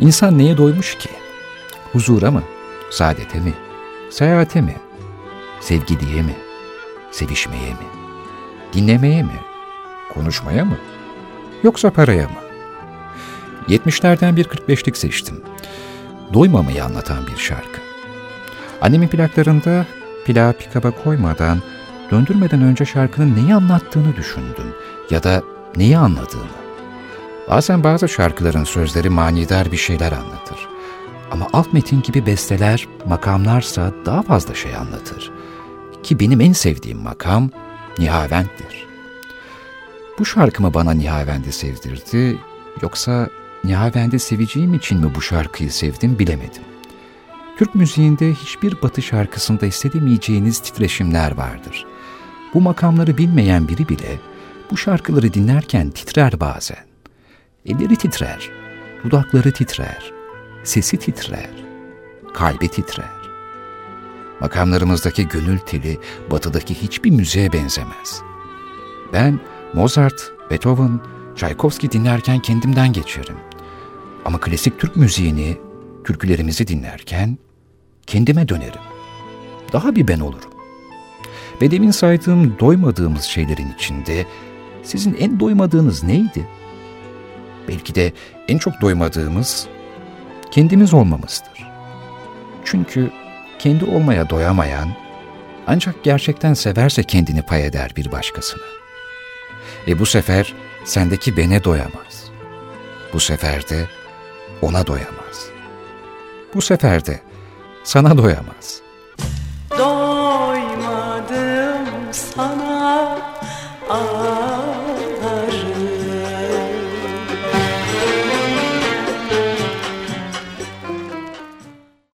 İnsan neye doymuş ki? Huzura mı? Saadete mi? Seyahate mi? Sevgiliye mi? Sevişmeye mi? Dinlemeye mi? Konuşmaya mı? Yoksa paraya mı? 70'lerden bir 45'lik seçtim. Doymamayı anlatan bir şarkı. Annemin plaklarında plağı pikaba koymadan, döndürmeden önce şarkının neyi anlattığını düşündüm ya da neyi anladığını. Bazen bazı şarkıların sözleri manidar bir şeyler anlatır. Ama alt metin gibi besteler, makamlarsa daha fazla şey anlatır. Ki benim en sevdiğim makam Nihavent'tir. Bu şarkımı bana Nihavent'i sevdirdi, yoksa Nihavent'i seveceğim için mi bu şarkıyı sevdim bilemedim. Türk müziğinde hiçbir batı şarkısında hissedemeyeceğiniz titreşimler vardır. Bu makamları bilmeyen biri bile bu şarkıları dinlerken titrer bazen. Elleri titrer, dudakları titrer, sesi titrer, kalbi titrer. Makamlarımızdaki gönül teli batıdaki hiçbir müziğe benzemez. Ben Mozart, Beethoven, Tchaikovsky dinlerken kendimden geçerim. Ama klasik Türk müziğini, türkülerimizi dinlerken kendime dönerim. Daha bir ben olurum. Ve demin saydığım doymadığımız şeylerin içinde sizin en doymadığınız neydi? belki de en çok doymadığımız kendimiz olmamızdır. Çünkü kendi olmaya doyamayan ancak gerçekten severse kendini pay eder bir başkasına. Ve bu sefer sendeki bene doyamaz. Bu sefer de ona doyamaz. Bu sefer de sana doyamaz. Doymadım sana